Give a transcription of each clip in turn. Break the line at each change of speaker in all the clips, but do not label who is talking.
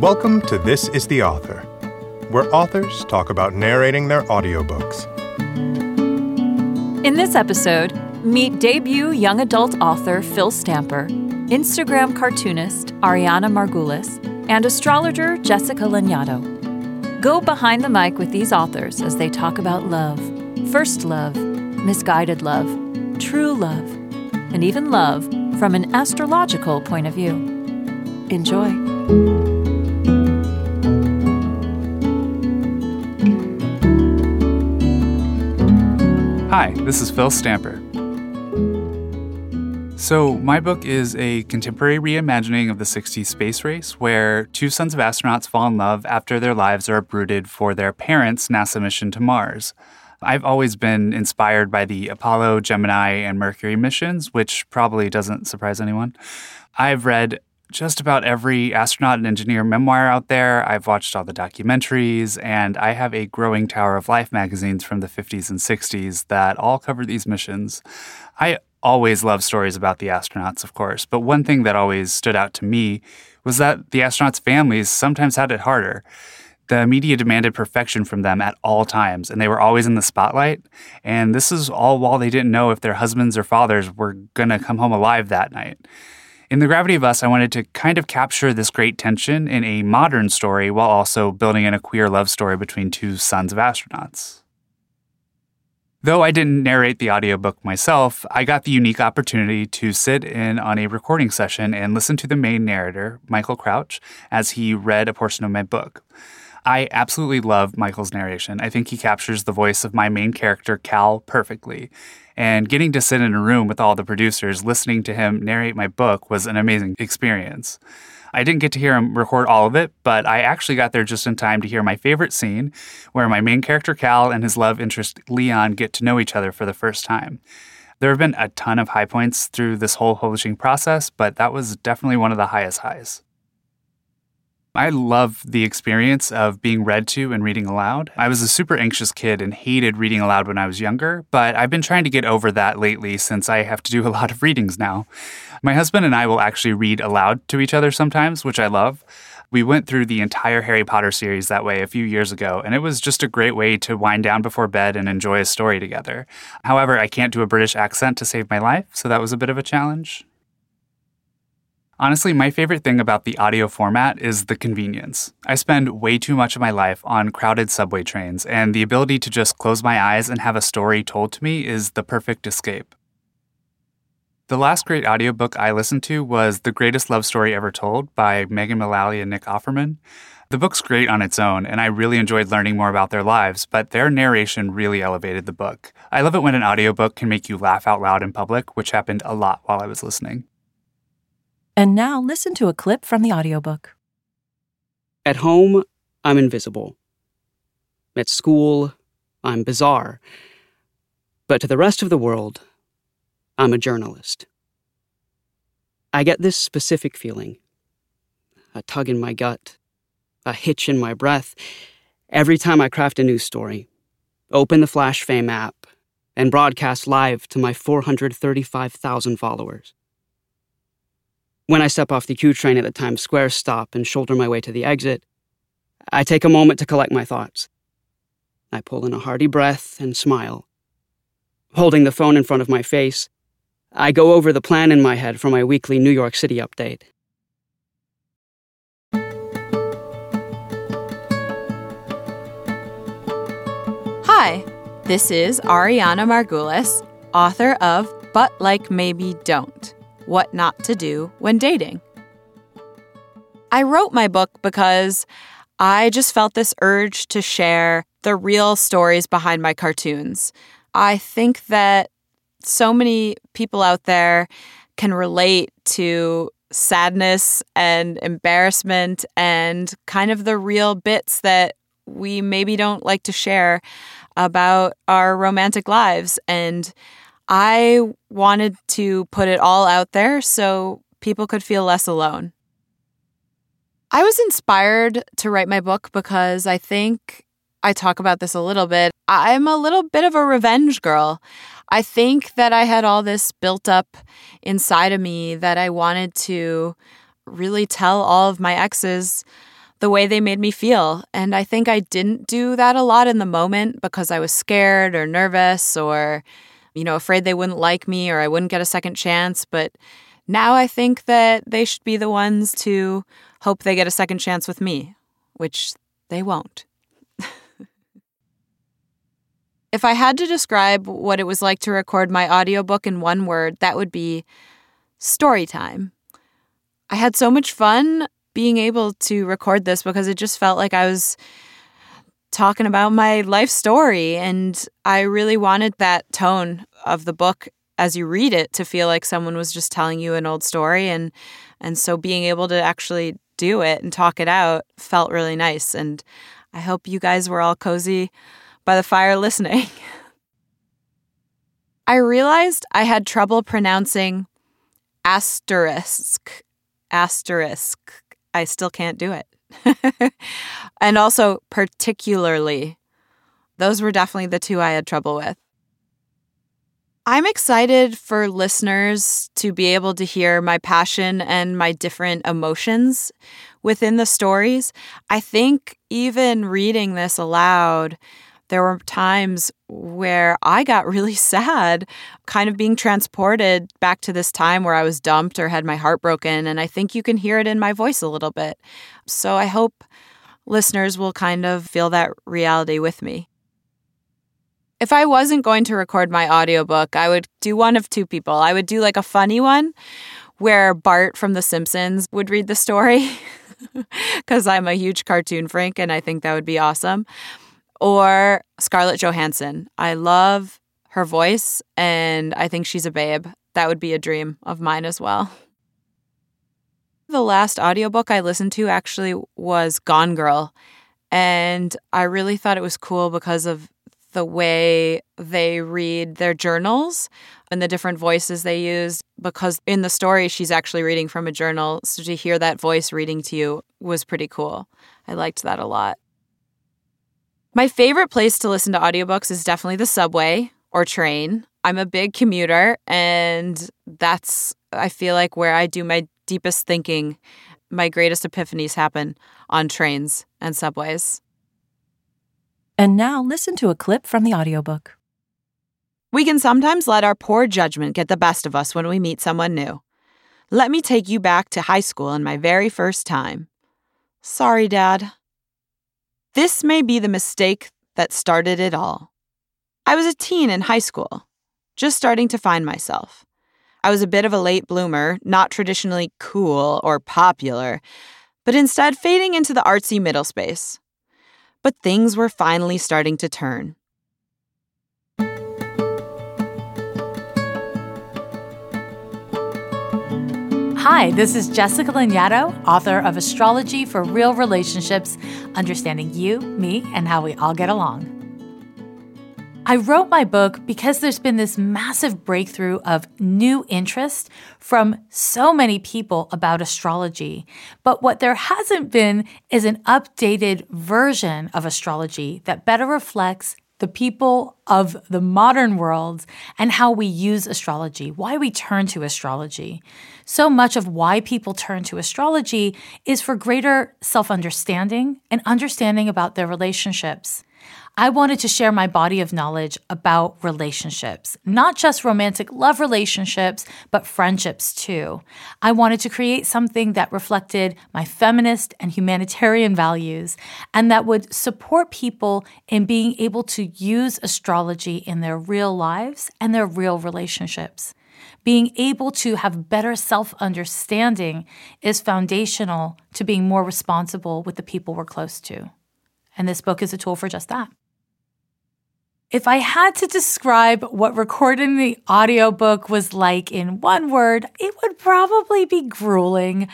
Welcome to This is the Author, where authors talk about narrating their audiobooks.
In this episode, meet debut young adult author Phil Stamper, Instagram cartoonist Ariana Margulis, and astrologer Jessica Lanyadoo. Go behind the mic with these authors as they talk about love, first love, misguided love, true love, and even love from an astrological point of view. Enjoy.
Hi, this is Phil Stamper. So, my book is a contemporary reimagining of the 60s space race where two sons of astronauts fall in love after their lives are uprooted for their parents' NASA mission to Mars. I've always been inspired by the Apollo, Gemini, and Mercury missions, which probably doesn't surprise anyone. I've read just about every astronaut and engineer memoir out there. I've watched all the documentaries, and I have a growing tower of life magazines from the 50s and 60s that all cover these missions. I always love stories about the astronauts, of course, but one thing that always stood out to me was that the astronauts' families sometimes had it harder. The media demanded perfection from them at all times, and they were always in the spotlight. And this is all while they didn't know if their husbands or fathers were going to come home alive that night. In The Gravity of Us, I wanted to kind of capture this great tension in a modern story while also building in a queer love story between two sons of astronauts. Though I didn't narrate the audiobook myself, I got the unique opportunity to sit in on a recording session and listen to the main narrator, Michael Crouch, as he read a portion of my book. I absolutely love Michael's narration. I think he captures the voice of my main character, Cal, perfectly. And getting to sit in a room with all the producers listening to him narrate my book was an amazing experience. I didn't get to hear him record all of it, but I actually got there just in time to hear my favorite scene where my main character Cal and his love interest Leon get to know each other for the first time. There have been a ton of high points through this whole publishing process, but that was definitely one of the highest highs. I love the experience of being read to and reading aloud. I was a super anxious kid and hated reading aloud when I was younger, but I've been trying to get over that lately since I have to do a lot of readings now. My husband and I will actually read aloud to each other sometimes, which I love. We went through the entire Harry Potter series that way a few years ago, and it was just a great way to wind down before bed and enjoy a story together. However, I can't do a British accent to save my life, so that was a bit of a challenge. Honestly, my favorite thing about the audio format is the convenience. I spend way too much of my life on crowded subway trains, and the ability to just close my eyes and have a story told to me is the perfect escape. The last great audiobook I listened to was The Greatest Love Story Ever Told by Megan Mullally and Nick Offerman. The book's great on its own, and I really enjoyed learning more about their lives, but their narration really elevated the book. I love it when an audiobook can make you laugh out loud in public, which happened a lot while I was listening.
And now listen to a clip from the audiobook.
At home, I'm invisible. At school, I'm bizarre. But to the rest of the world, I'm a journalist. I get this specific feeling a tug in my gut, a hitch in my breath, every time I craft a news story, open the Flash Fame app, and broadcast live to my 435,000 followers. When I step off the Q train at the Times Square stop and shoulder my way to the exit, I take a moment to collect my thoughts. I pull in a hearty breath and smile. Holding the phone in front of my face, I go over the plan in my head for my weekly New York City update.
Hi, this is Ariana Margulis, author of But Like Maybe Don't What Not to Do When Dating. I wrote my book because I just felt this urge to share the real stories behind my cartoons. I think that so many people out there can relate to sadness and embarrassment and kind of the real bits that we maybe don't like to share about our romantic lives. And I wanted to put it all out there so people could feel less alone. I was inspired to write my book because I think I talk about this a little bit. I'm a little bit of a revenge girl. I think that I had all this built up inside of me that I wanted to really tell all of my exes the way they made me feel. And I think I didn't do that a lot in the moment because I was scared or nervous or, you know, afraid they wouldn't like me or I wouldn't get a second chance. But now I think that they should be the ones to hope they get a second chance with me, which they won't. if I had to describe what it was like to record my audiobook in one word, that would be story time. I had so much fun being able to record this because it just felt like I was talking about my life story. And I really wanted that tone of the book as you read it to feel like someone was just telling you an old story. And, and so being able to actually do it and talk it out felt really nice. And I hope you guys were all cozy by the fire listening. I realized I had trouble pronouncing asterisk. Asterisk. I still can't do it. and also, particularly. Those were definitely the two I had trouble with. I'm excited for listeners to be able to hear my passion and my different emotions within the stories. I think even reading this aloud, there were times where I got really sad, kind of being transported back to this time where I was dumped or had my heart broken. And I think you can hear it in my voice a little bit. So I hope listeners will kind of feel that reality with me. If I wasn't going to record my audiobook, I would do one of two people. I would do like a funny one where Bart from The Simpsons would read the story because I'm a huge cartoon freak and I think that would be awesome or Scarlett Johansson. I love her voice and I think she's a babe. That would be a dream of mine as well. The last audiobook I listened to actually was Gone Girl. And I really thought it was cool because of the way they read their journals and the different voices they use. Because in the story, she's actually reading from a journal. So to hear that voice reading to you was pretty cool. I liked that a lot. My favorite place to listen to audiobooks is definitely the subway or train. I'm a big commuter, and that's, I feel like, where I do my deepest thinking. My greatest epiphanies happen on trains and subways.
And now listen to a clip from the audiobook.
We can sometimes let our poor judgment get the best of us when we meet someone new. Let me take you back to high school and my very first time. Sorry, Dad. This may be the mistake that started it all. I was a teen in high school, just starting to find myself. I was a bit of a late bloomer, not traditionally cool or popular, but instead fading into the artsy middle space. But things were finally starting to turn.
Hi, this is Jessica Lanyadoo, author of Astrology for Real Relationships Understanding You, Me, and How We All Get Along. I wrote my book because there's been this massive breakthrough of new interest from so many people about astrology. But what there hasn't been is an updated version of astrology that better reflects the people of the modern world and how we use astrology, why we turn to astrology. So much of why people turn to astrology is for greater self understanding and understanding about their relationships. I wanted to share my body of knowledge about relationships, not just romantic love relationships, but friendships too. I wanted to create something that reflected my feminist and humanitarian values and that would support people in being able to use astrology in their real lives and their real relationships. Being able to have better self understanding is foundational to being more responsible with the people we're close to. And this book is a tool for just that. If I had to describe what recording the audiobook was like in one word, it would probably be grueling.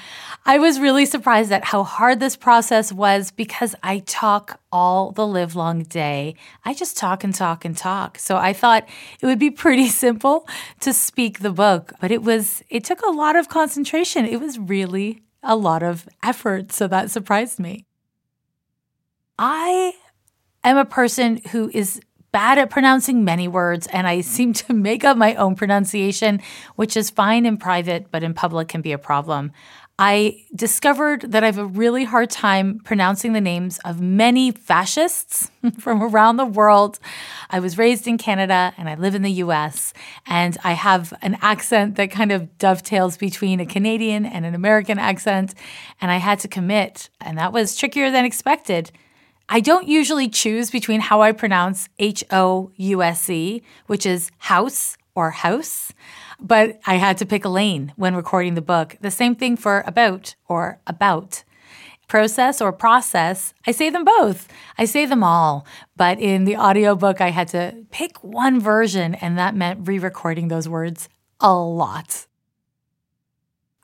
I was really surprised at how hard this process was because I talk all the livelong day. I just talk and talk and talk. So I thought it would be pretty simple to speak the book, but it was it took a lot of concentration. It was really a lot of effort, so that surprised me. I am a person who is bad at pronouncing many words, and I seem to make up my own pronunciation, which is fine in private, but in public can be a problem. I discovered that I have a really hard time pronouncing the names of many fascists from around the world. I was raised in Canada and I live in the US, and I have an accent that kind of dovetails between a Canadian and an American accent, and I had to commit, and that was trickier than expected. I don't usually choose between how I pronounce H O U S E, which is house or house but I had to pick a lane when recording the book. The same thing for about or about. Process or process, I say them both. I say them all. But in the audiobook, I had to pick one version, and that meant re recording those words a lot.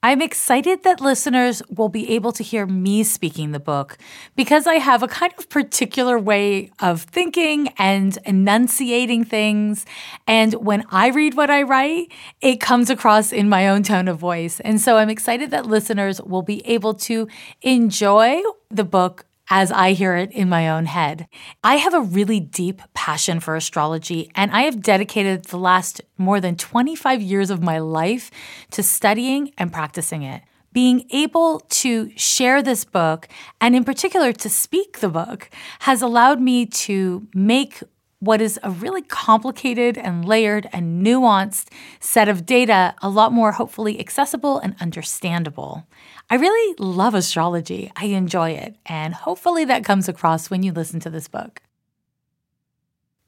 I'm excited that listeners will be able to hear me speaking the book because I have a kind of particular way of thinking and enunciating things. And when I read what I write, it comes across in my own tone of voice. And so I'm excited that listeners will be able to enjoy the book as I hear it in my own head. I have a really deep passion for astrology, and I have dedicated the last more than 25 years of my life to studying and practicing it. Being able to share this book, and in particular to speak the book, has allowed me to make what is a really complicated and layered and nuanced set of data a lot more hopefully accessible and understandable. I really love astrology. I enjoy it, and hopefully that comes across when you listen to this book.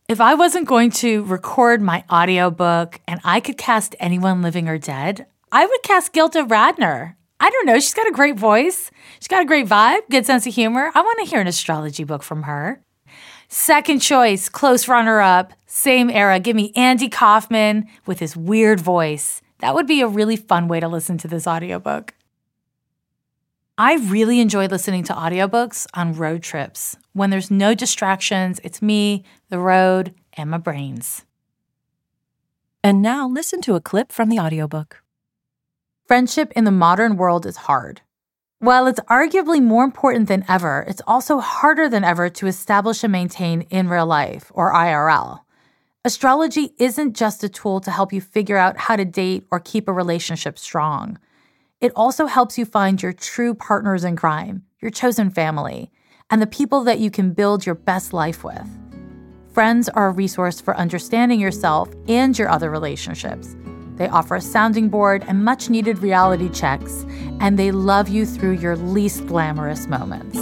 If I wasn't going to record my audiobook and I could cast anyone living or dead, I would cast Gilda Radner. I don't know, she's got a great voice. She's got a great vibe, good sense of humor. I want to hear an astrology book from her. Second choice, close runner up, same era. Give me Andy Kaufman with his weird voice. That would be a really fun way to listen to this audiobook. I really enjoy listening to audiobooks on road trips. When there's no distractions, it's me, the road, and my brains.
And now listen to a clip from the audiobook.
Friendship in the modern world is hard. While it's arguably more important than ever, it's also harder than ever to establish and maintain in real life, or IRL. Astrology isn't just a tool to help you figure out how to date or keep a relationship strong. It also helps you find your true partners in crime, your chosen family, and the people that you can build your best life with. Friends are a resource for understanding yourself and your other relationships. They offer a sounding board and much needed reality checks, and they love you through your least glamorous moments.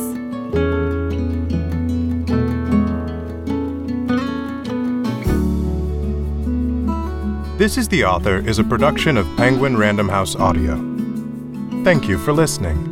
This is the Author is a production of Penguin Random House Audio. Thank you for listening.